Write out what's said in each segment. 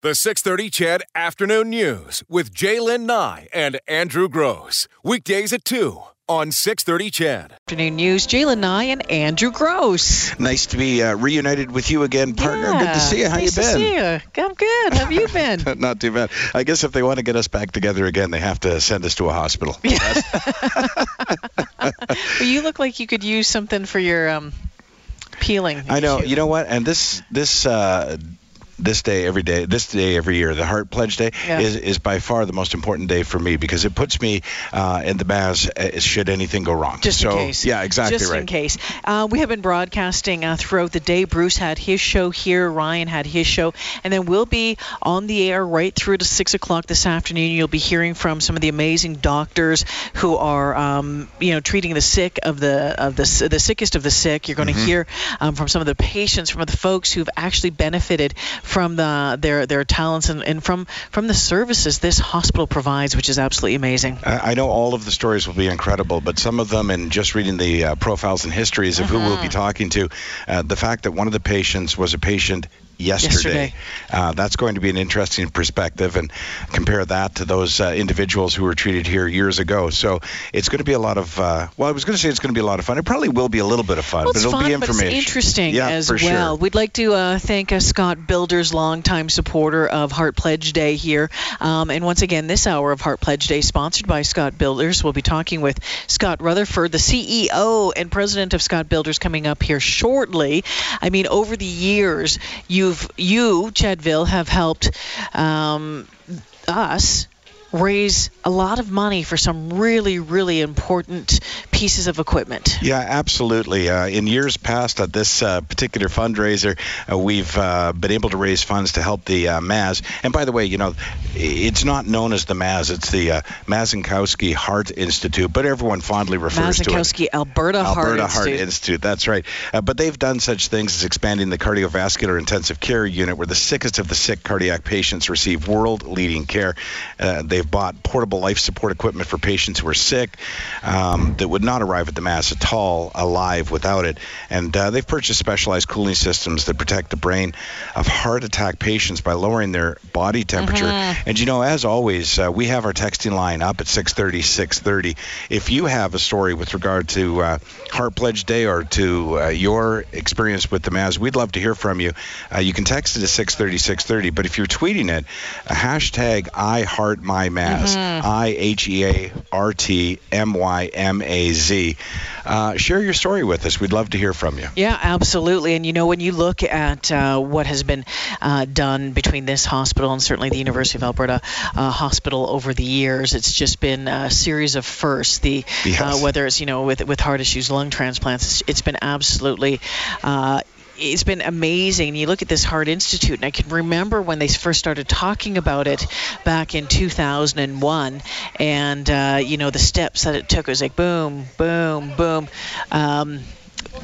The 630 CHED Afternoon News with J'lyn Nye and Andrew Gross. Weekdays at 2 on 630 CHED. Afternoon News, J'lyn Nye and Andrew Gross. Nice to be uh, reunited with you again, partner. Yeah, Good to see you. How nice you been? To see you. I'm good. How have you been? Not too bad. I guess if they want to get us back together again, they have to send us to a hospital. well, you look like you could use something for your um, peeling. I know. issue. You know what? And this this uh, this day every day, this day every year, the Heart Pledge Day Yeah. is, is by far the most important day for me because it puts me uh, in the Maz uh, should anything go wrong. Just so, in case. Yeah, exactly Just right. in case. Uh, we have been broadcasting uh, throughout the day. Bruce had his show here. Ryan had his show. And then we'll be on the air right through to 6 o'clock this afternoon. You'll be hearing from some of the amazing doctors who are, um, you know, treating the sick of the of the, the sickest of the sick. You're going to Mm-hmm. hear um, from some of the patients, from the folks who've actually benefited from the their their talents and, and from from the services this hospital provides, which is absolutely amazing. I I know all of the stories will be incredible, but some of them, and just reading the uh, profiles and histories of who we'll be talking to, uh, the fact that one of the patients was a patient yesterday, Yesterday. Uh, that's going to be an interesting perspective, and compare that to those uh, individuals who were treated here years ago. So it's going to be a lot of, uh, well, I was going to say it's going to be a lot of fun. It probably will be a little bit of fun, Well, but it'll fun, be information. it's interesting yeah, as for well. Sure. We'd like to uh, thank uh, Scott Builders, longtime supporter of Heart Pledge Day here. Um, and once again, this hour of Heart Pledge Day, sponsored by Scott Builders. We'll be talking with Scott Rutherford, the CEO and president of Scott Builders, coming up here shortly. I mean, over the years, you've you, Chadville, have helped um, us raise a lot of money for some really, really important pieces of equipment. Yeah, absolutely. Uh, in years past, at this uh, particular fundraiser, uh, we've uh, been able to raise funds to help the uh, Maz. And by the way, you know, it's not known as the Maz; it's the uh, Mazankowski Heart Institute, but everyone fondly refers to it. Mazankowski Alberta, Heart Alberta Institute. Heart Institute. That's right. Uh, but they've done such things as expanding the cardiovascular intensive care unit, where the sickest of the sick cardiac patients receive world-leading care. Uh, they've bought portable life support equipment for patients who are sick um, that would not arrive at the Maz at all alive without it. And uh, they've purchased specialized cooling systems that protect the brain of heart attack patients by lowering their body temperature. And you know, as always, uh, we have our texting line up at 6:30, 6:30. If you have a story with regard to uh, Heart Pledge Day or to uh, your experience with the Maz, we'd love to hear from you. Uh, you can text it to 6:30, 6:30. But if you're tweeting it, uh, hashtag I Heart My Maz, I H E A R T M Y M A Z. Uh, share your story with us. We'd love to hear from you. Yeah, absolutely. And you know, when you look at uh, what has been uh, done between this hospital and certainly the University of Alberta uh, hospital over the years, it's just been a series of firsts. The uh, Yes. whether it's you know with with heart issues, lung transplants, it's, it's been absolutely. It's been amazing. You look at this Heart Institute, and I can remember when they first started talking about it back in 2001, and uh, you know the steps that it took. It was like boom, boom, boom. Um,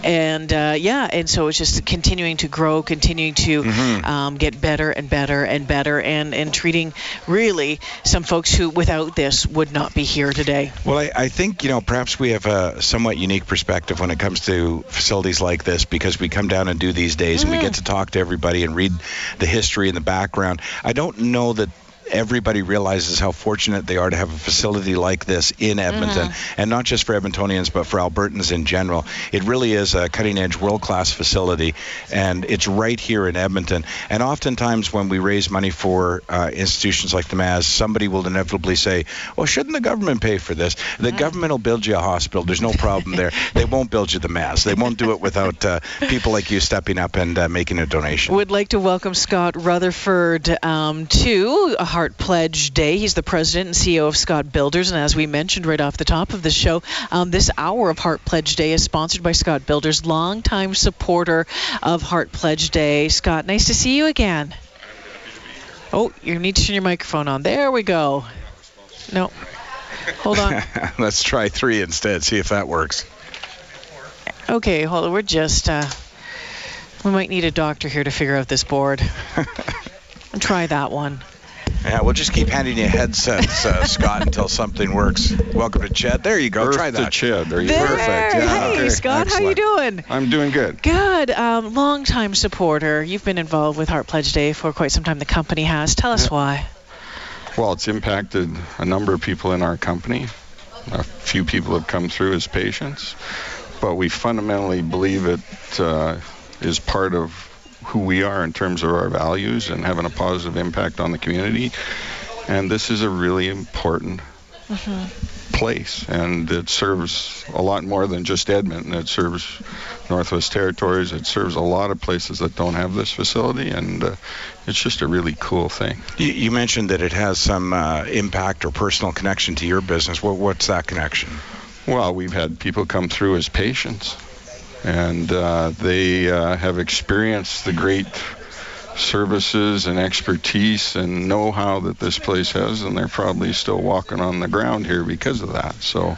and uh, yeah, and so it's just continuing to grow, continuing to Mm-hmm. um, get better and better and better, and and treating really some folks who without this would not be here today. Well, I, I think, you know, perhaps we have a somewhat unique perspective when it comes to facilities like this because we come down and do these days and we get to talk to everybody and read the history and the background. I don't know that everybody realizes how fortunate they are to have a facility like this in Edmonton, and not just for Edmontonians, but for Albertans in general. It really is a cutting edge, world class facility, and it's right here in Edmonton. And oftentimes, when we raise money for uh, institutions like the Maz, somebody will inevitably say, Well, shouldn't the government pay for this? The government will build you a hospital. There's no problem there. they won't build you the Maz. They won't do it without uh, people like you stepping up and uh, making a donation. Would like to welcome Scott Rutherford um, to a Heart Pledge Day. He's the president and CEO of Scott Builders, and as we mentioned right off the top of the show, um, this hour of Heart Pledge Day is sponsored by Scott Builders, longtime supporter of Heart Pledge Day. Scott, nice to see you again. Oh, you need to turn your microphone on. There we go. No. Hold on. Let's try three instead, see if that works. Okay, hold on. We're just, uh, we might need a doctor here to figure out this board. Try that one. Yeah, we'll just keep handing you headsets, uh, Scott, until something works. Welcome to Ched. There you go. Earth Try that. to Ched. Are you There. Perfect, yeah. Hey, Okay, Scott, how you doing? I'm doing good. Good. Um, long-time supporter. You've been involved with Heart Pledge Day for quite some time. The company has. Tell us Yeah. why. Well, it's impacted a number of people in our company. A few people have come through as patients, but we fundamentally believe it uh, is part of who we are in terms of our values and having a positive impact on the community. And this is a really important place, and it serves a lot more than just Edmonton. It serves Northwest Territories. It serves a lot of places that don't have this facility, and uh, it's just a really cool thing. You, you mentioned that it has some uh, impact or personal connection to your business. What, what's that connection? Well, we've had people come through as patients, and uh, they uh, have experienced the great services and expertise and know-how that this place has, and they're probably still walking on the ground here because of that. So,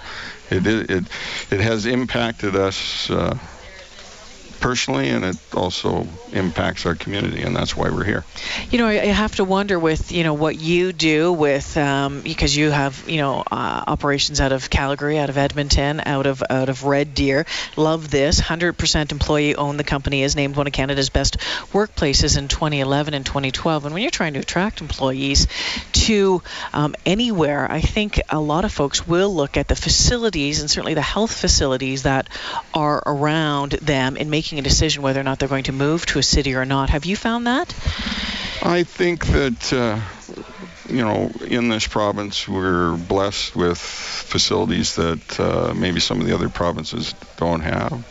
it it it, it has impacted us. Uh, Personally, and it also impacts our community, and that's why we're here. You know, I, have to wonder with you know what you do with um, because you have you know uh, operations out of Calgary, out of Edmonton, out of out of Red Deer. Love this. 100% employee owned. The company is named one of Canada's best workplaces in 2011 and 2012. And when you're trying to attract employees to um, anywhere, I think a lot of folks will look at the facilities and certainly the health facilities that are around them in making a decision whether or not they're going to move to a city or not. Have you found that? I think that, uh, you know, in this province, we're blessed with facilities that uh, maybe some of the other provinces don't have,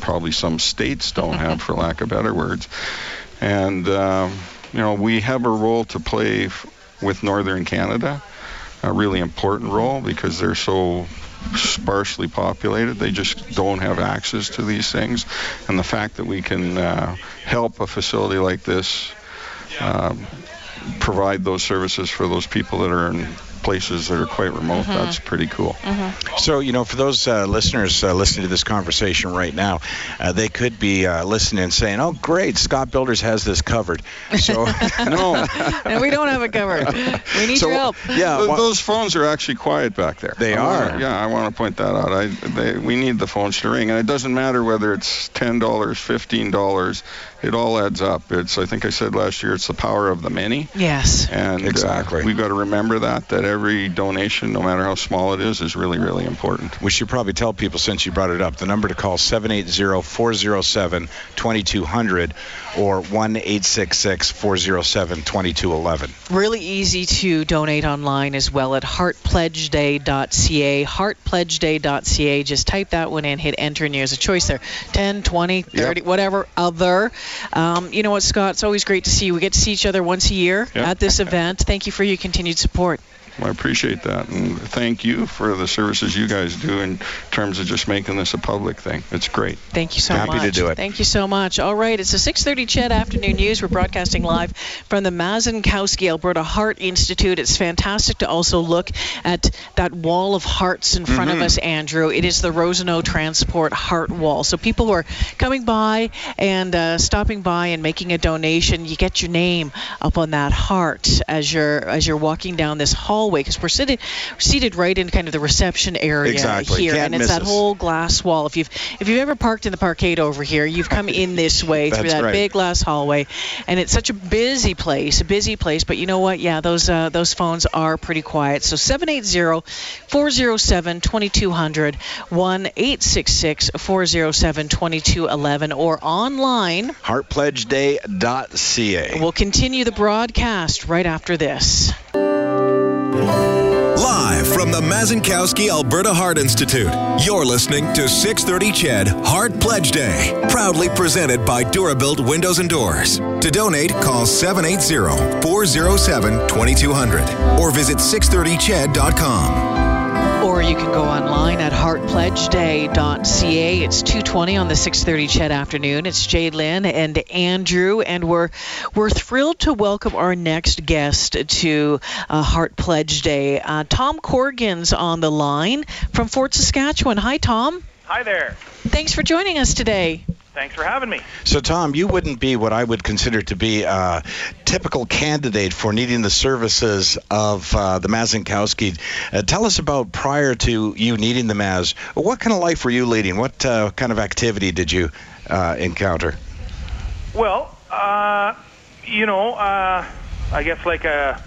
probably some states don't have, for lack of better words. And, um, you know, we have a role to play f- with Northern Canada, a really important role because they're so sparsely populated. They just don't have access to these things. And the fact that we can uh, help a facility like this um, provide those services for those people that are in places that are quite remote, that's pretty cool. So, you know, for those uh, listeners uh, listening to this conversation right now, uh, they could be uh, listening and saying, "Oh, great, Scott Builders has this covered." So, No, and we don't have it covered. We need So, your help. yeah, th- those phones are actually quiet back there. They I wanna- are. yeah, I want to point that out. I, they, we need the phones to ring, and it doesn't matter whether it's ten dollars, fifteen dollars. It all adds up. It's I think I said last year, it's the power of the many. Yes. And uh, Exactly. we've got to remember that that every donation, no matter how small it is, is really, really important. we should probably tell people since you brought it up the number to call 780-407-2200 or 1-866-407-2211. Really easy to donate online as well at heartpledgeday.ca. Heartpledgeday.ca. Just type that one in, hit enter, and there's a choice there 10, 20, 30, whatever, other. Um, you know what, Scott? It's always great to see you. We get to see each other once a year Yeah. at this event. Thank you for your continued support. Well, I appreciate that, and thank you for the services you guys do in terms of just making this a public thing. It's great. Thank you so Happy much. Happy to do it. Thank you so much. All right, it's a 6:30 CHED Afternoon News. We're broadcasting live from the Mazankowski Alberta Heart Institute. It's fantastic to also look at that wall of hearts in front Mm-hmm. of us, Andrew. It is the Rosenau Transport Heart Wall. So people who are coming by and uh, stopping by and making a donation, you get your name up on that heart as you're as you're walking down this hallway because we're sitting seated right in kind of the reception area Exactly. here, Can't and it's that us. whole glass wall. If you've if you've ever parked in the parkade over here, you've come in this way through that right. big glass hallway, and it's such a busy place, a busy place. But you know what? Yeah, those uh, those phones are pretty quiet. So 780-407-2200, 1-866-407-2211, or online. Heartpledgeday.ca. We'll continue the broadcast right after this. Live from the Mazankowski Alberta Heart Institute, you're listening to 630 Ched Heart Pledge Day, proudly presented by Durabuilt Windows and Doors. To donate, call 780-407-2200 or visit 630ched.com. You can go online at heartpledgeday.ca. It's 2:20 on the 6:30 CHED afternoon. It's J'lyn and Andrew, and we're we're thrilled to welcome our next guest to uh, Heart Pledge Day. Uh, Tom Corrigan's on the line from Fort Saskatchewan. Hi, Tom. Hi there. Thanks for joining us today. Thanks for having me. So, Tom, you wouldn't be what I would consider to be a typical candidate for needing the services of uh, the Mazankowski. Uh, tell us about prior to you needing the Maz. What kind of life were you leading? What uh, kind of activity did you uh, encounter? Well, uh, you know, uh, I guess like a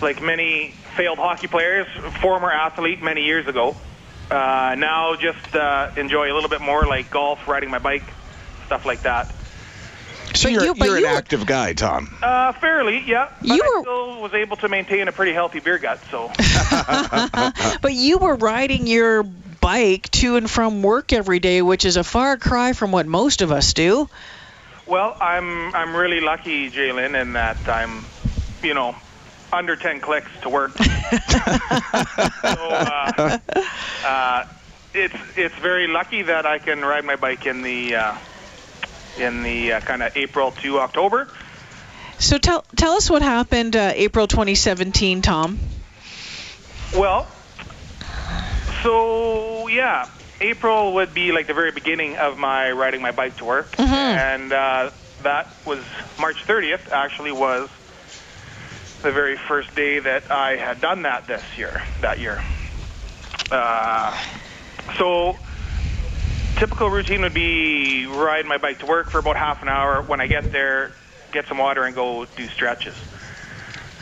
like many failed hockey players, former athlete many years ago. Uh, now just uh, enjoy a little bit more like golf, riding my bike, stuff like that. So But you're, you- but you're you an were- active guy, Tom. Uh, fairly, yeah. But You I were- still was able to maintain a pretty healthy beer gut, so. But you were riding your bike to and from work every day, which is a far cry from what most of us do. Well, I'm I'm really lucky, J'lyn, in that I'm, you know, under 10 clicks to work. so uh, uh, it's it's very lucky that I can ride my bike in the uh, in the uh, kind of April to October. So tell tell us what happened uh, April 2017, Tom. Well, so yeah, April would be like the very beginning of my riding my bike to work, and uh, that was March 30th. Actually, was the very first day that I had done that this year. That year. Uh, so typical routine would be ride my bike to work for about half an hour. When I get there, get some water and go do stretches.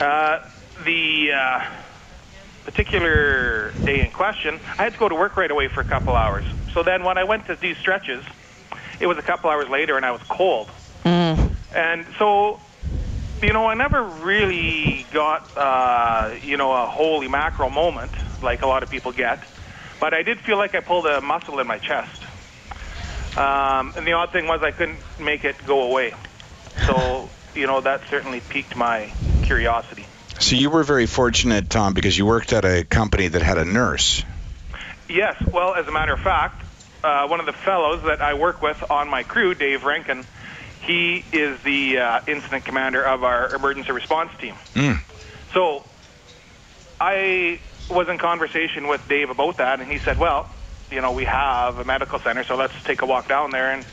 Uh, the uh, particular day in question, I had to go to work right away for a couple hours. So then when I went to do stretches, it was a couple hours later and I was cold. Mm. And so, you know, I never really got, uh, you know, a holy mackerel moment like a lot of people get. But I did feel like I pulled a muscle in my chest. Um, and the odd thing was I couldn't make it go away. So, you know, that certainly piqued my curiosity. So you were very fortunate, Tom, because you worked at a company that had a nurse. Yes, well, as a matter of fact, uh, one of the fellows that I work with on my crew, Dave Rankin, he is the uh, incident commander of our emergency response team. Mm. So I was in conversation with Dave about that, and he said, well, you know, we have a medical center, so let's take a walk down there and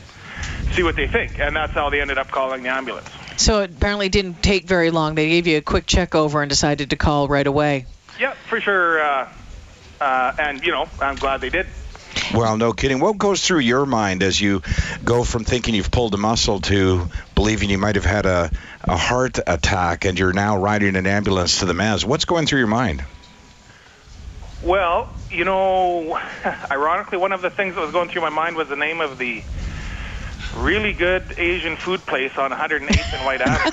see what they think. And that's how they ended up calling the ambulance. So it apparently didn't take very long. They gave you a quick check over and decided to call right away. Yeah, for sure. Uh, uh, and, you know, I'm glad they did. Well, no kidding. What goes through your mind as you go from thinking you've pulled a muscle to believing you might have had a, a heart attack and you're now riding an ambulance to the Maz? What's going through your mind? Well, you know, ironically, one of the things that was going through my mind was the name of the really good Asian food place on 108th and Whyte Avenue.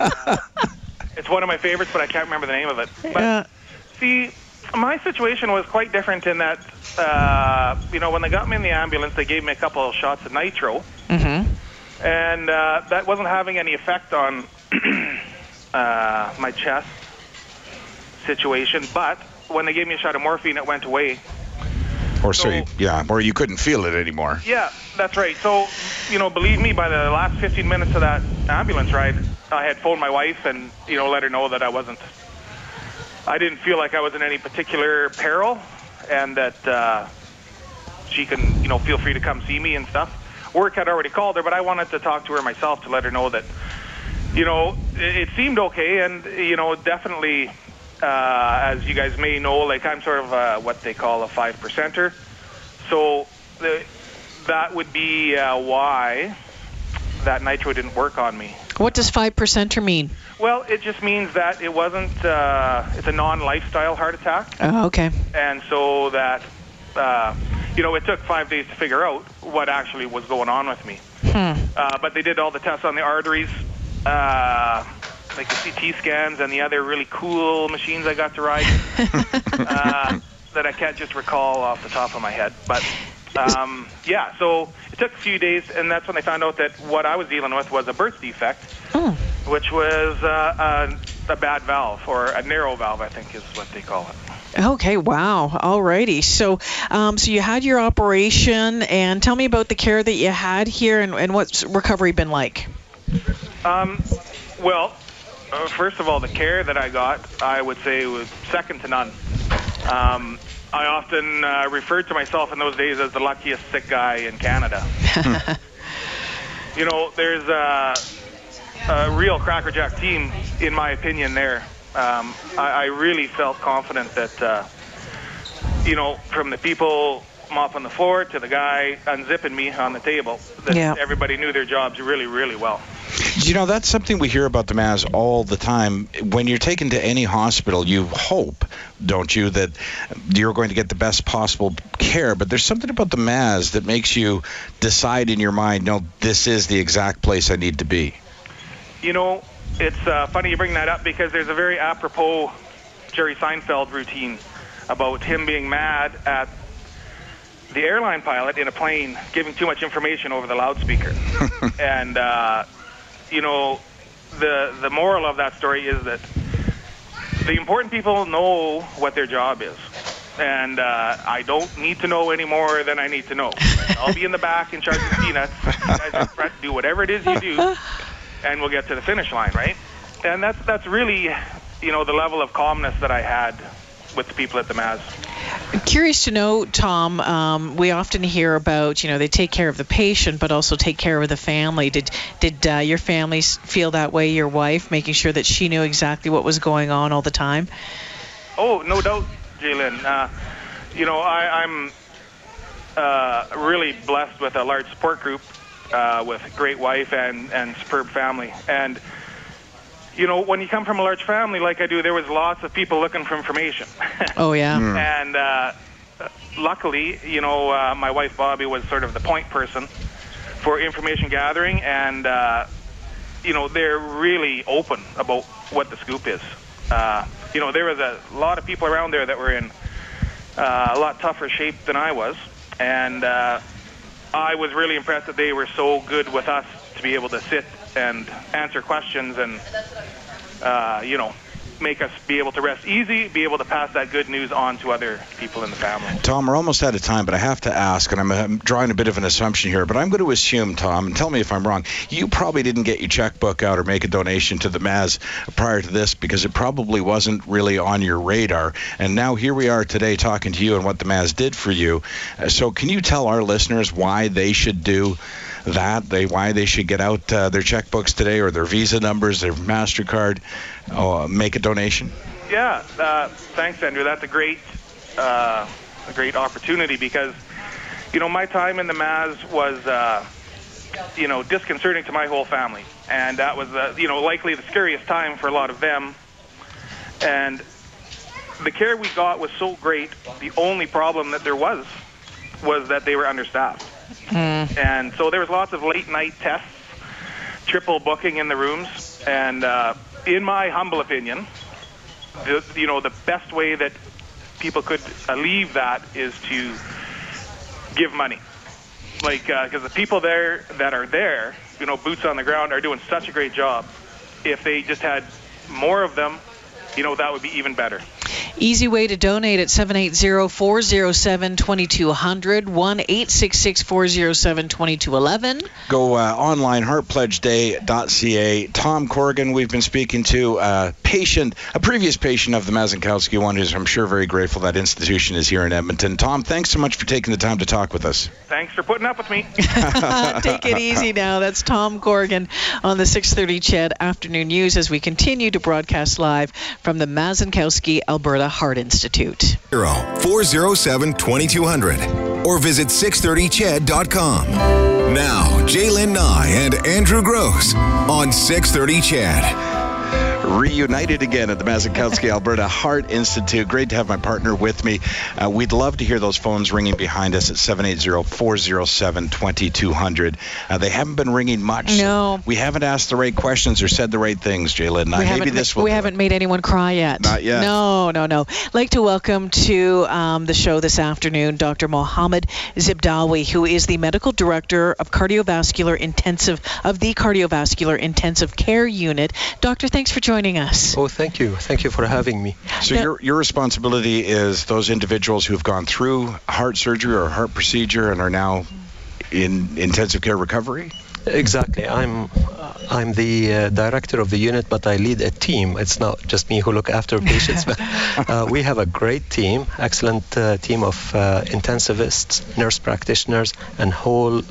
Uh, it's one of my favorites, but I can't remember the name of it. But Yeah. see, my situation was quite different in that, uh, you know, when they got me in the ambulance, they gave me a couple of shots of nitro, Mm-hmm. and uh, that wasn't having any effect on uh, my chest situation. But when they gave me a shot of morphine, it went away. Or so, So- you, yeah, or you couldn't feel it anymore. Yeah, that's right. So, you know, believe me, by the last 15 minutes of that ambulance ride, I had phoned my wife and, you know, let her know that I wasn't, I didn't feel like I was in any particular peril and that uh, she can, you know, feel free to come see me and stuff. Work had already called her, but I wanted to talk to her myself to let her know that, you know, it, it seemed okay and, you know, definitely, as you guys may know, like I'm sort of uh, what they call a five percenter. So the, that would be uh, why that nitro didn't work on me. What does five percenter mean? Well, it just means that it wasn't. Uh, it's a non-lifestyle heart attack, Oh, okay. and so that uh, you know it took five days to figure out what actually was going on with me. Hmm. Uh, but they did all the tests on the arteries, uh, like the CT scans and the other really cool machines I got to ride uh, that I can't just recall off the top of my head. But um, yeah, so it took a few days, and that's when they found out that what I was dealing with was a birth defect, Oh. which was uh, a, a bad valve or a narrow valve, I think is what they call it. Okay, wow. Alrighty. So, um, so you had your operation, and tell me about the care that you had here, and, and what's recovery been like? Um, well, uh, first of all, the care that I got, I would say, was second to none. Um, I often uh, referred to myself in those days as the luckiest sick guy in Canada. you know, there's a, a real crackerjack team, in my opinion. There, um, I, I really felt confident that, uh, you know, from the people mopping the floor to the guy unzipping me on the table, that Yeah. everybody knew their jobs really, really well. You know, that's something we hear about the Maz all the time. When you're taken to any hospital, you hope, don't you, that you're going to get the best possible care. But there's something about the Maz that makes you decide in your mind, no, this is the exact place I need to be. You know, it's uh, funny you bring that up because there's a very apropos Jerry Seinfeld routine about him being mad at the airline pilot in a plane giving too much information over the loudspeaker. and uh, you know, the the moral of that story is that the important people know what their job is. And uh, I don't need to know any more than I need to know. I'll be in the back in charge of peanuts. You guys in front, do whatever it is you do, and we'll get to the finish line, right? And that's that's really, you know, the level of calmness that I had with the people at the Maz. Curious to know, Tom. Um, we often hear about, you know, they take care of the patient, but also take care of the family. Did did uh, your family feel that way? Your wife, making sure that she knew exactly what was going on all the time. Oh, no doubt, J'lyn. Uh, you know, I, I'm uh, really blessed with a large support group uh, with a great wife and, and superb family. And, you know, when you come from a large family like I do, there was lots of people looking for information. Oh yeah. and uh, luckily, you know, uh, my wife Bobby was sort of the point person for information gathering, and uh, you know, they're really open about what the scoop is. Uh, you know, there was a lot of people around there that were in uh, a lot tougher shape than I was, and uh, I was really impressed that they were so good with us to be able to sit and answer questions and uh, you know make us be able to rest easy, be able to pass that good news on to other people in the family. Tom, we're almost out of time, but I have to ask, and I'm, I'm drawing a bit of an assumption here, but I'm going to assume, Tom, and tell me if I'm wrong, you probably didn't get your checkbook out or make a donation to the Maz prior to this because it probably wasn't really on your radar. And now here we are today talking to you and what the Maz did for you. Uh, so can you tell our listeners why they should do that, they why they should get out uh, their checkbooks today or their Visa numbers, their Mastercard, uh, make a donation? Yeah, uh, thanks, Andrew. That's a great, uh, a great opportunity because, you know, my time in the Maz was, uh, you know, disconcerting to my whole family, and that was, uh, you know, likely the scariest time for a lot of them. And the care we got was so great. The only problem that there was was that they were understaffed, Mm. and so there was lots of late night tests, triple booking in the rooms, and uh, in my humble opinion, the, you know, the best way that people could uh, alleviate that is to give money. Like, uh, because the people there that are there, you know, boots on the ground, are doing such a great job. If they just had more of them, you know, that would be even better. Easy way to donate at 780-407-2200, 1-866-407-2211. Go uh, online, heartpledgeday.ca. Tom Corrigan, we've been speaking to a patient, a previous patient of the Mazankowski one, who's I'm sure very grateful that institution is here in Edmonton. Tom, thanks so much for taking the time to talk with us. Thanks for putting up with me. Take it easy now. That's Tom Corrigan on the 6:30 CHED Afternoon News as we continue to broadcast live from the Mazankowski Alberta Heart Institute. 407 2200 or visit 630ched.com. Now, J'lyn Nye and Andrew Gross on 630 CHED. Reunited again at the Mazankowski Alberta Heart Institute. Great to have my partner with me. Uh, we'd love to hear those phones ringing behind us at 780-407-2200. Uh, they haven't been ringing much. No. We haven't asked the right questions or said the right things, J'lyn. we Maybe this will we haven't made anyone cry yet. Not yet. No, no, no. like to welcome to um, the show this afternoon Dr. Mohammed Zibdawi, who is the medical director of cardiovascular intensive of the cardiovascular intensive care unit. Doctor, thanks for joining us. Oh, thank you. Thank you for having me. So Now- your your responsibility is those individuals who've gone through heart surgery or heart procedure and are now in intensive care recovery. Exactly. I'm uh, I'm the uh, director of the unit, but I lead a team. It's not just me who look after patients. but uh, we have a great team, excellent uh, team of uh, intensivists, nurse practitioners, and whole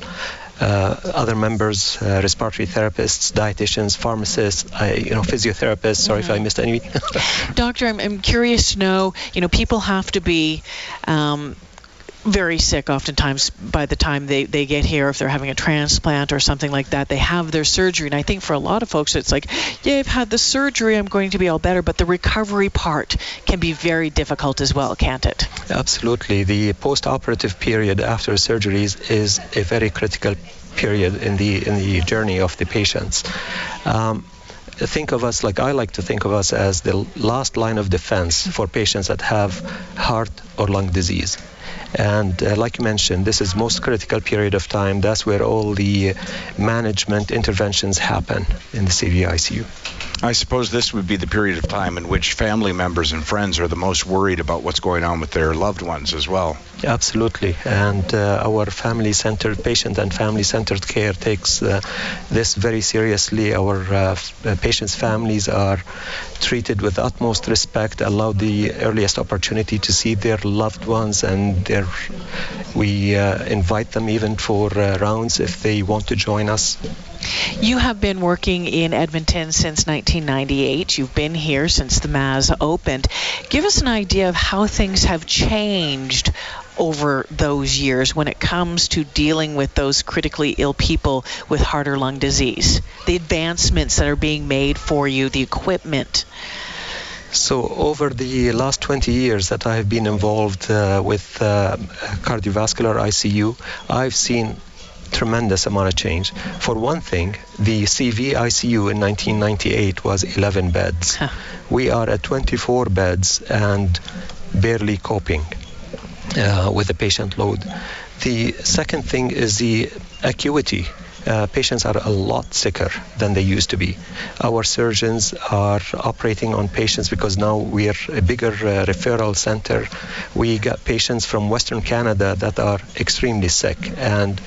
other members, uh, respiratory therapists, dietitians, pharmacists, I, you know, physiotherapists. Sorry if I missed any. Doctor, I'm, I'm curious to know, you know, people have to be um, very sick oftentimes by the time they, they get here if they're having a transplant or something like that they have their surgery. And i think for a lot of folks it's like yeah i've had the surgery i'm going to be all better but the recovery part can be very difficult as well can't it? Absolutely. The post-operative period after surgeries is a very critical period in the in the journey of the patients. Um, think of us like I like to think of us as the last line of defense for patients that have heart or lung disease. And uh, like you mentioned, this is most critical period of time. That's where all the management interventions happen in the CVICU. I suppose this would be the period of time in which family members and friends are the most worried about what's going on with their loved ones as well. Absolutely. And uh, our family centered, patient and family centered care takes uh, this very seriously. Our uh, uh, patients' families are treated with utmost respect, allowed the earliest opportunity to see their loved ones, and we uh, invite them even for uh, rounds if they want to join us. You have been working in Edmonton since 1998. You've been here since the Maz opened. Give us an idea of how things have changed over those years when it comes to dealing with those critically ill people with heart or lung disease. The advancements that are being made for you, the equipment. So over the last 20 years that I have been involved uh, with uh, cardiovascular ICU, I've seen tremendous amount of change. For one thing, the CV ICU in 1998 was 11 beds. Huh. We are at 24 beds and barely coping uh, with the patient load. The second thing is the acuity. Uh, patients are a lot sicker than they used to be. Our surgeons are operating on patients because now we are a bigger uh, referral center. We got patients from Western Canada that are extremely sick and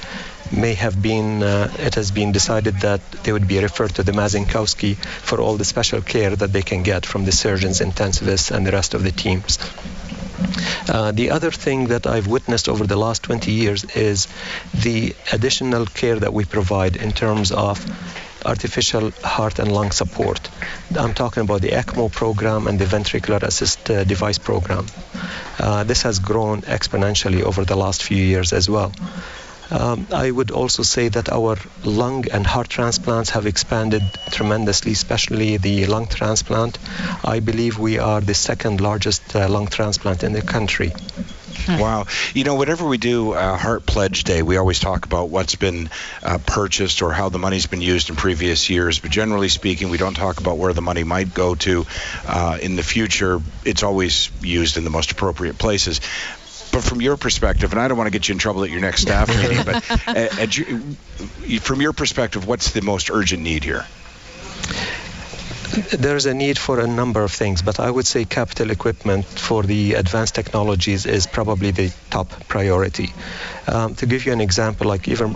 may have been, uh, it has been decided that they would be referred to the Mazankowski for all the special care that they can get from the surgeons, intensivists, and the rest of the teams. Uh, the other thing that I've witnessed over the last 20 years is the additional care that we provide in terms of artificial heart and lung support. I'm talking about the ECMO program and the ventricular assist uh, device program. Uh, this has grown exponentially over the last few years as well. Um, I would also say that our lung and heart transplants have expanded tremendously, especially the lung transplant. I believe we are the second largest uh, lung transplant in the country. Wow. You know, whatever we do uh, Heart Pledge Day, we always talk about what's been uh, purchased or how the money's been used in previous years. But generally speaking, we don't talk about where the money might go to uh, in the future. It's always used in the most appropriate places but from your perspective, and I don't want to get you in trouble at your next staff meeting, but at, at you, from your perspective, what's the most urgent need here? There's a need for a number of things, but I would say capital equipment for the advanced technologies is probably the top priority. Um, to give you an example, like even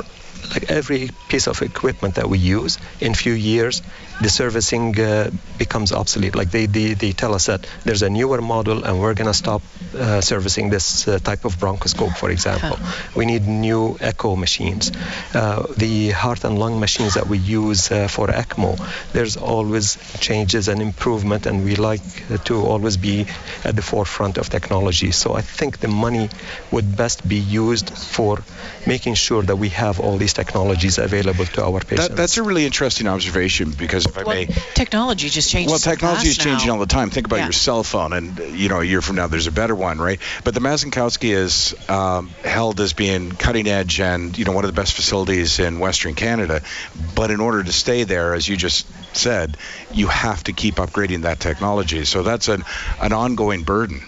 like every piece of equipment that we use in few years the servicing uh, becomes obsolete. Like they, they, they tell us that there's a newer model and we're going to stop uh, servicing this uh, type of bronchoscope for example. We need new echo machines. Uh, the heart and lung machines that we use uh, for ECMO there's always changes and improvement and we like to always be at the forefront of technology. So I think the money would best be used for making sure that we have all these technologies available to our patients. That, that's a really interesting observation because if I well, may, technology just changes. Well, technology is changing now. all the time. Think about yeah. your cell phone, and you know, a year from now, there's a better one, right? But the Mazankowski is um, held as being cutting edge and you know one of the best facilities in Western Canada. But in order to stay there, as you just said, you have to keep upgrading that technology. So that's an an ongoing burden.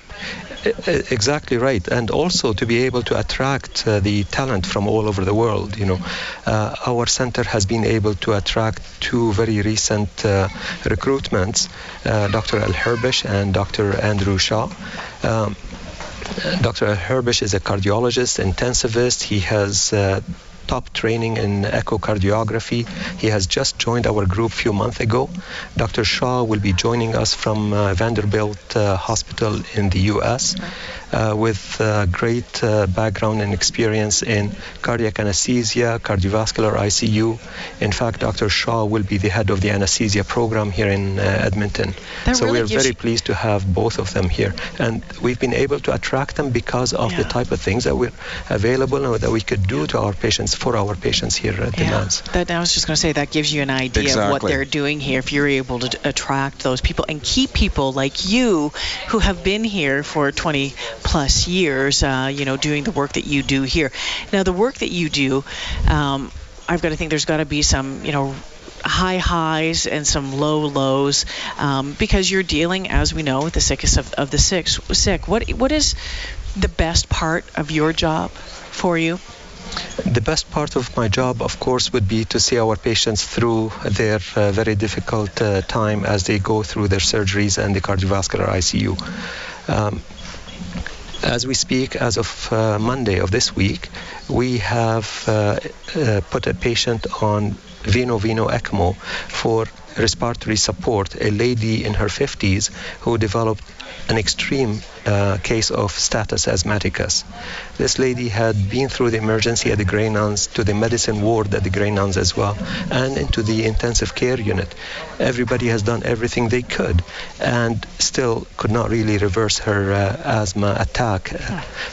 Exactly right, and also to be able to attract uh, the talent from all over the world. You know, uh, our center has been able to attract two very recent uh, recruitments, uh, Dr. Al Herbish and Dr. Andrew Shaw. Um, Dr. Herbish is a cardiologist, intensivist. He has uh, top training in echocardiography. He has just joined our group a few months ago. Dr. Shaw will be joining us from uh, Vanderbilt uh, Hospital in the U.S. Uh, with uh, great uh, background and experience in cardiac anesthesia, cardiovascular ICU. In fact, Dr. Shaw will be the head of the anesthesia program here in uh, Edmonton. That so really we're very pleased to have both of them here. And we've been able to attract them because of the type of things that we're available and that we could do to our patients, for our patients here at the Yeah, Maz. that, I was just going to say that gives you an idea of what they're doing here. If you're able to attract those people and keep people like you who have been here for 20 plus years, uh, you know, doing the work that you do here. Now, the work that you do, um, I've got to think there's got to be some, you know, high highs and some low lows um, because you're dealing, as we know, with the sickest of, of the sick. Sick. What what is the best part of your job for you? The best part of my job, of course, would be to see our patients through their uh, very difficult uh, time as they go through their surgeries and the cardiovascular ICU. Um, as we speak, as of uh, Monday of this week, we have uh, uh, put a patient on Veno Veno ECMO for respiratory support, a lady in her 50s who developed an extreme uh, case of status asthmaticus. This lady had been through the emergency at the Grey Nuns, to the medicine ward at the Grey Nuns as well, and into the intensive care unit. Everybody has done everything they could and still could not really reverse her uh, asthma attack.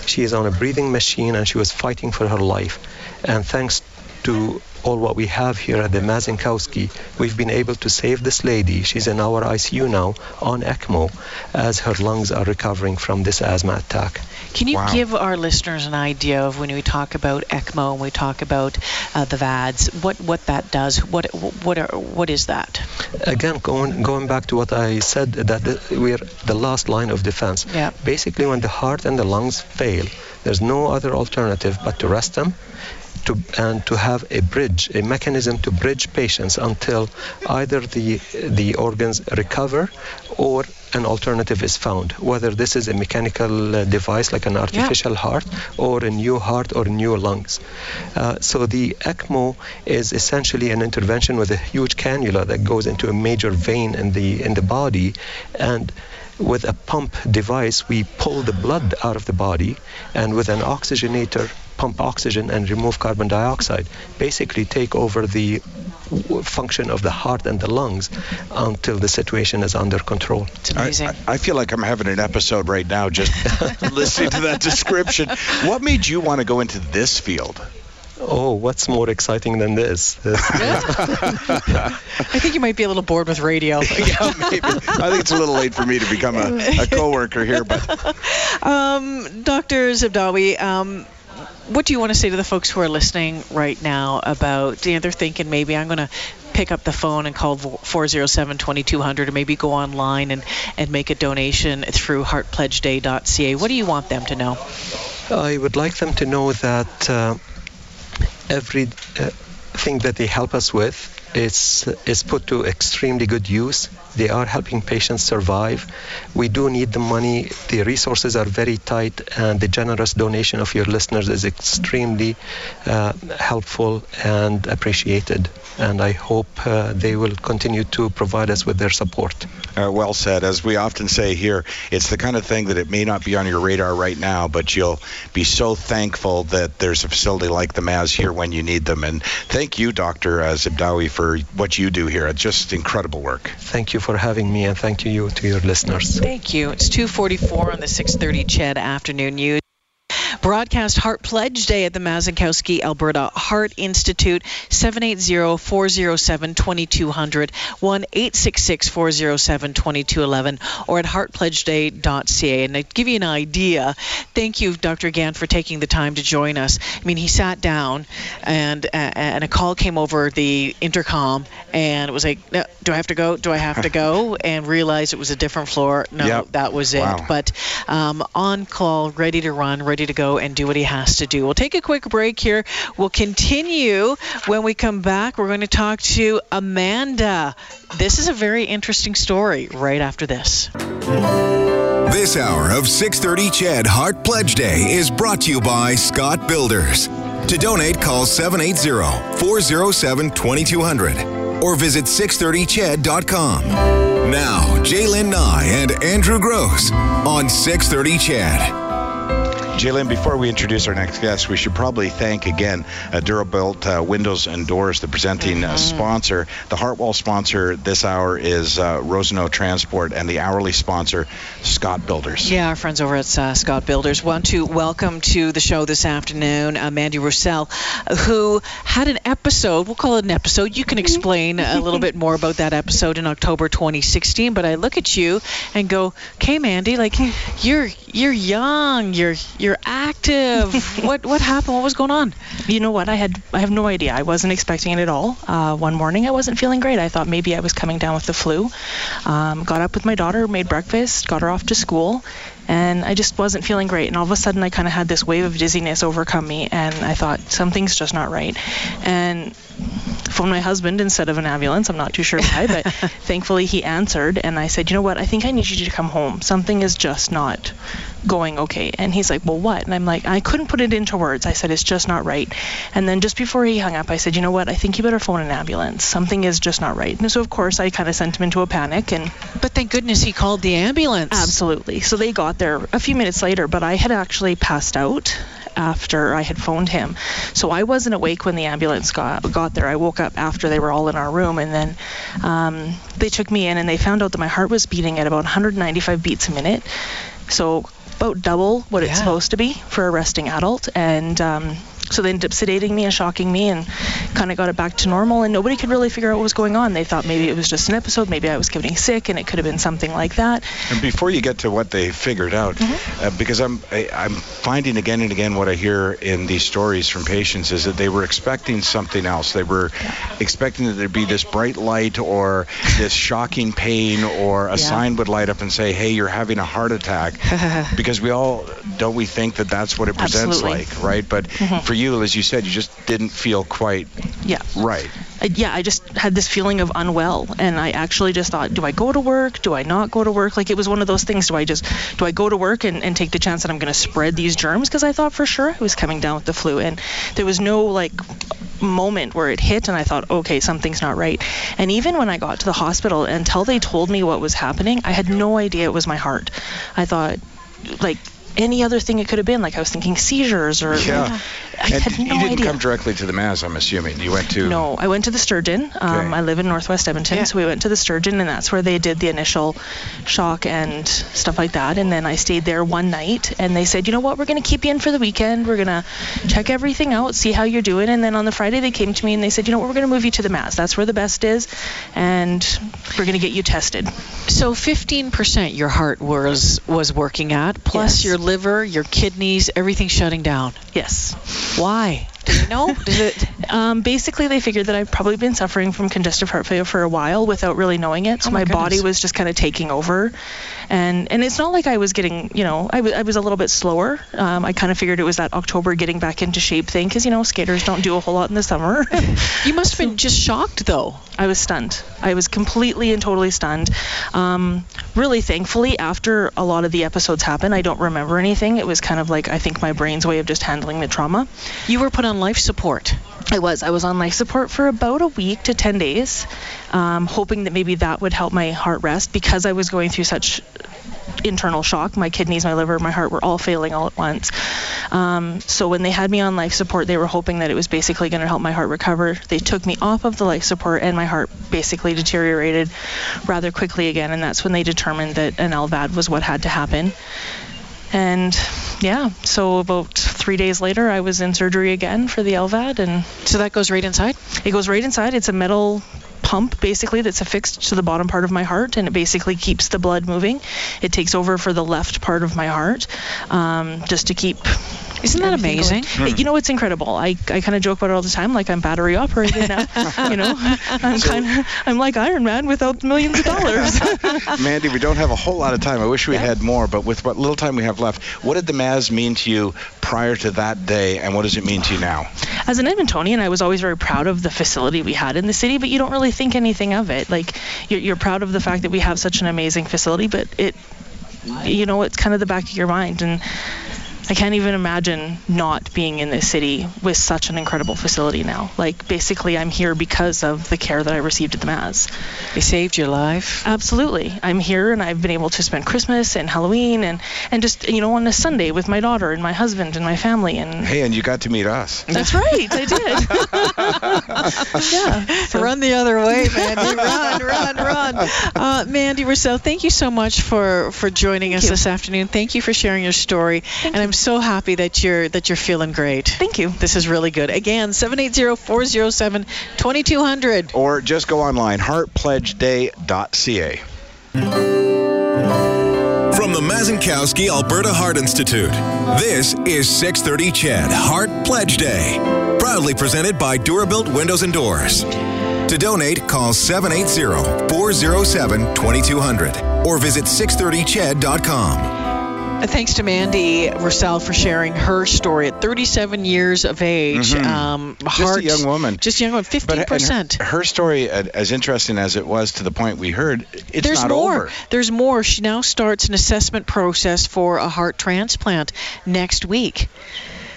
She is on a breathing machine and she was fighting for her life. And thanks to all what we have here at the Mazankowski, we've been able to save this lady. She's in our ICU now on ECMO as her lungs are recovering from this asthma attack. Can you Wow. give our listeners an idea of when we talk about ECMO and we talk about uh, the VADS, what, what that does? What what are, what is that? Again, going going back to what I said, that the, we're the last line of defense. Yeah. Basically, when the heart and the lungs fail, there's no other alternative but to rest them. To, and to have a bridge, a mechanism to bridge patients until either the the organs recover or an alternative is found. Whether this is a mechanical uh, device like an artificial heart or a new heart or new lungs. Uh, so the ECMO is essentially an intervention with a huge cannula that goes into a major vein in the in the body, and with a pump device we pull the blood out of the body, and with an oxygenator pump oxygen and remove carbon dioxide. Basically, take over the w- function of the heart and the lungs until the situation is under control. It's I, amazing. I- I feel like I'm having an episode right now just listening to that description. What made you want to go into this field? Oh, what's more exciting than this? I think you might be a little bored with radio. yeah, maybe. I think it's a little late for me to become a, a coworker here, but Um, Dr. Zibdawi, um, what do you want to say to the folks who are listening right now about, you know, they're thinking maybe I'm going to pick up the phone and call 407-2200 or maybe go online and, and make a donation through heartpledgeday.ca. What do you want them to know? I would like them to know that uh, every uh, thing that they help us with is is put to extremely good use. They are helping patients survive. We do need the money. The resources are very tight, and the generous donation of your listeners is extremely uh, helpful and appreciated. And I hope uh, they will continue to provide us with their support. uh, well said. As we often say here, it's the kind of thing that it may not be on your radar right now, but you'll be so thankful that there's a facility like the Maz here when you need them. And thank you, Dr. uh, Zibdawi, for what you do here. It's just incredible work. Thank you for having me, and thank you to your listeners. Thank you. It's 244 on the 630 CHED Afternoon News. Broadcast Heart Pledge Day at the Mazankowski Alberta Heart Institute, 780-407-2200, 1-866-407-2211, or at heartpledgeday.ca. And to give you an idea, thank you, Dr. Gann, for taking the time to join us. I mean, he sat down, and uh, and a call came over the intercom, and it was like, do I have to go? Do I have to go? and realized it was a different floor. No, Yep. that was it. Wow. But um, on call, ready to run, ready to go, and do what he has to do. We'll take a quick break here. We'll continue when we come back. We're going to talk to Amanda. This is a very interesting story right after this. This hour of 630 CHED Heart Pledge Day is brought to you by Scott Builders. To donate, call 780 407 2200 or visit 630ched.com. Now, J'lyn Nye and Andrew Gross on 630 Ched. J'lyn, before we introduce our next guest, we should probably thank again uh, Durabuilt uh, Windows and Doors, the presenting uh, sponsor. The Heartwall sponsor this hour is uh, Rosenau Transport, and the hourly sponsor, Scott Builders. Yeah, our friends over at uh, Scott Builders want to welcome to the show this afternoon uh, Mandy Roussel, who had an episode. We'll call it an episode. You can explain a little bit more about that episode in October 2016. But I look at you and go, "Okay, Mandy, like you're you're young, you're you're active. what what happened? What was going on?" You know what? I had I have no idea. I wasn't expecting it at all. Uh, one morning I wasn't feeling great. I thought maybe I was coming down with the flu. Um, got up with my daughter, made breakfast, got her off to school, and I just wasn't feeling great. And all of a sudden, I kind of had this wave of dizziness overcome me, and I thought something's just not right. And phoned my husband instead of an ambulance. I'm not too sure why, but thankfully he answered, and I said, you know what? I think I need you to come home. Something is just not going okay. And he's like, well, what? And I'm like, I couldn't put it into words. I said, it's just not right. And then just before he hung up, I said, you know what? I think you better phone an ambulance. Something is just not right. And so of course I kind of sent him into a panic and But thank goodness he called the ambulance. Absolutely. So they got there a few minutes later, but I had actually passed out after I had phoned him. So I wasn't awake when the ambulance got got there. I woke up after they were all in our room, and then um, they took me in and they found out that my heart was beating at about 195 beats a minute. So about double what it's supposed to be for a resting adult, and um, so they ended up sedating me and shocking me and kind of got it back to normal and nobody could really figure out what was going on they thought maybe it was just an episode maybe i was getting sick and it could have been something like that And before you get to what they figured out, uh, because I'm I, I'm finding again and again what I hear in these stories from patients is that they were expecting something else. They were expecting that there'd be this bright light or this shocking pain or a Yeah. sign would light up and say, "Hey, you're having a heart attack." because we all don't we think that that's what it presents Absolutely. like, right? But for you, as you said, you just didn't feel quite yeah right. I, yeah, I just had this feeling of unwell, and I actually just thought, do I go to work? Do I not go to work? Like it was one of those things. Do I just do I go to work and, and take the chance that I'm going to spread these germs? Because I thought for sure I was coming down with the flu, and there was no like moment where it hit, and I thought, okay, something's not right. And even when I got to the hospital, until they told me what was happening, I had no idea it was my heart. I thought, like. Any other thing it could have been, like I was thinking seizures or Yeah. I and had no you didn't idea. come directly to the Maz, I'm assuming. You went to No, I went to the Sturgeon. Um, Okay. I live in Northwest Edmonton, Yeah. so we went to the Sturgeon, and that's where they did the initial shock and stuff like that. And then I stayed there one night, and they said, you know what, we're going to keep you in for the weekend. We're going to check everything out, see how you're doing. And then on the Friday, they came to me and they said, you know what, we're going to move you to the Maz. That's where the best is, and we're going to get you tested. So 15% your heart was was working at, plus Yes. your liver, your kidneys, everything shutting down. Yes. Why? Do you know? Um, basically, they figured that I've probably been suffering from congestive heart failure for a while without really knowing it. So Oh my my, body was just kind of taking over, and and it's not like I was getting, you know, I was I was a little bit slower. Um, I kind of figured it was that October getting back into shape thing because you know skaters don't do a whole lot in the summer. You must have been just shocked, though. I was stunned. I was completely and totally stunned. Um, really, thankfully, after a lot of the episodes happened, I don't remember anything. It was kind of like I think my brain's way of just handling the trauma. You were put on life support. I was. I was on life support for about a week to 10 days, um, hoping that maybe that would help my heart rest because I was going through such internal shock. My kidneys, my liver, my heart were all failing all at once. Um, so when they had me on life support, they were hoping that it was basically going to help my heart recover. They took me off of the life support, and my heart basically deteriorated rather quickly again. And that's when they determined that an LVAD was what had to happen. And yeah, so about three days later, I was in surgery again for the LVAD, and So that goes right inside? it goes right inside. It's a metal pump basically that's affixed to the bottom part of my heart and it basically keeps the blood moving. It takes over for the left part of my heart um, just to keep. Isn't that amazing? going. You know, it's incredible. I, I kind of joke about it all the time, like I'm battery operated now. you know, I'm kind of I'm like Iron Man without millions of dollars. Mandy, we don't have a whole lot of time. I wish we had more, but with what little time we have left, what did the Maz mean to you prior to that day, and what does it mean to you now? As an Edmontonian, I was always very proud of the facility we had in the city, but you don't really think anything of it. Like you're, you're proud of the fact that we have such an amazing facility, but it, you know, it's kind of the back of your mind. And I can't even imagine not being in this city with such an incredible facility now. Like basically, I'm here because of the care that I received at the Maz. They saved your life. Absolutely, I'm here and I've been able to spend Christmas and Halloween and and just you know on a Sunday with my daughter and my husband and my family and. Hey, and you got to meet us. That's right, I did. yeah. So. Run the other way, Mandy. run, run, run. Uh, Mandy Rousseau, thank you so much for for joining Thank us you. this afternoon. Thank you for sharing your story, and I'm so happy that you're that you're feeling great. Thank you. This is really good. Again, 780-407-2200. Or just go online, heartpledgeday.ca. From the Mazankowski Alberta Heart Institute, this is 630 CHED Heart Pledge Day. Proudly presented by Durabuilt Windows and Doors. To donate, call 780-407-2200 or visit 630ched.com. Thanks to Mandy Roussel for sharing her story at 37 years of age. Mhm. Um, Just heart- a young woman. Just a young woman, But 15%. and her, her story, uh, as interesting as it was to the point we heard, it's There's not more. over. There's more. She now starts an assessment process for a heart transplant next week.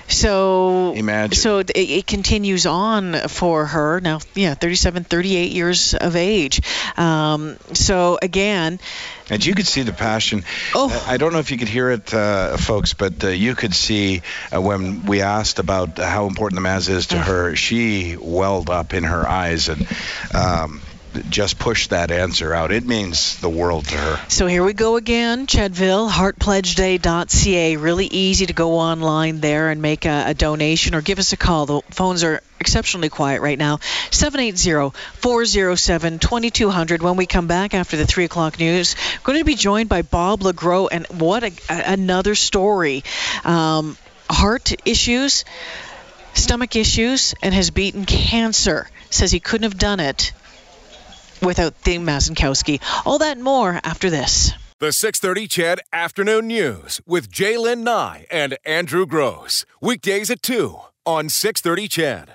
So Imagine. so it, it continues on for her now. Yeah, 37, 38 years of age. Um, so again, And you could see the passion. Oh. I I don't know if you could hear it, uh, folks, but uh, you could see uh, when we asked about how important the Maz is to her, she welled up in her eyes and um, just push that answer out. It means the world to her. So here we go again, Chedville, heartpledgeday.ca. Really easy to go online there and make a, a donation or give us a call. The phones are exceptionally quiet right now. 780-407-2200. When we come back after the 3 o'clock news, going to be joined by Bob LeGros. And what a- another story. Um, heart issues, stomach issues, and has beaten cancer. Says he couldn't have done it without Thing Mazankowski. All that and more after this. The 630 CHED Afternoon News with J'lyn Nye and Andrew Gross. Weekdays at 2 on 630 CHED.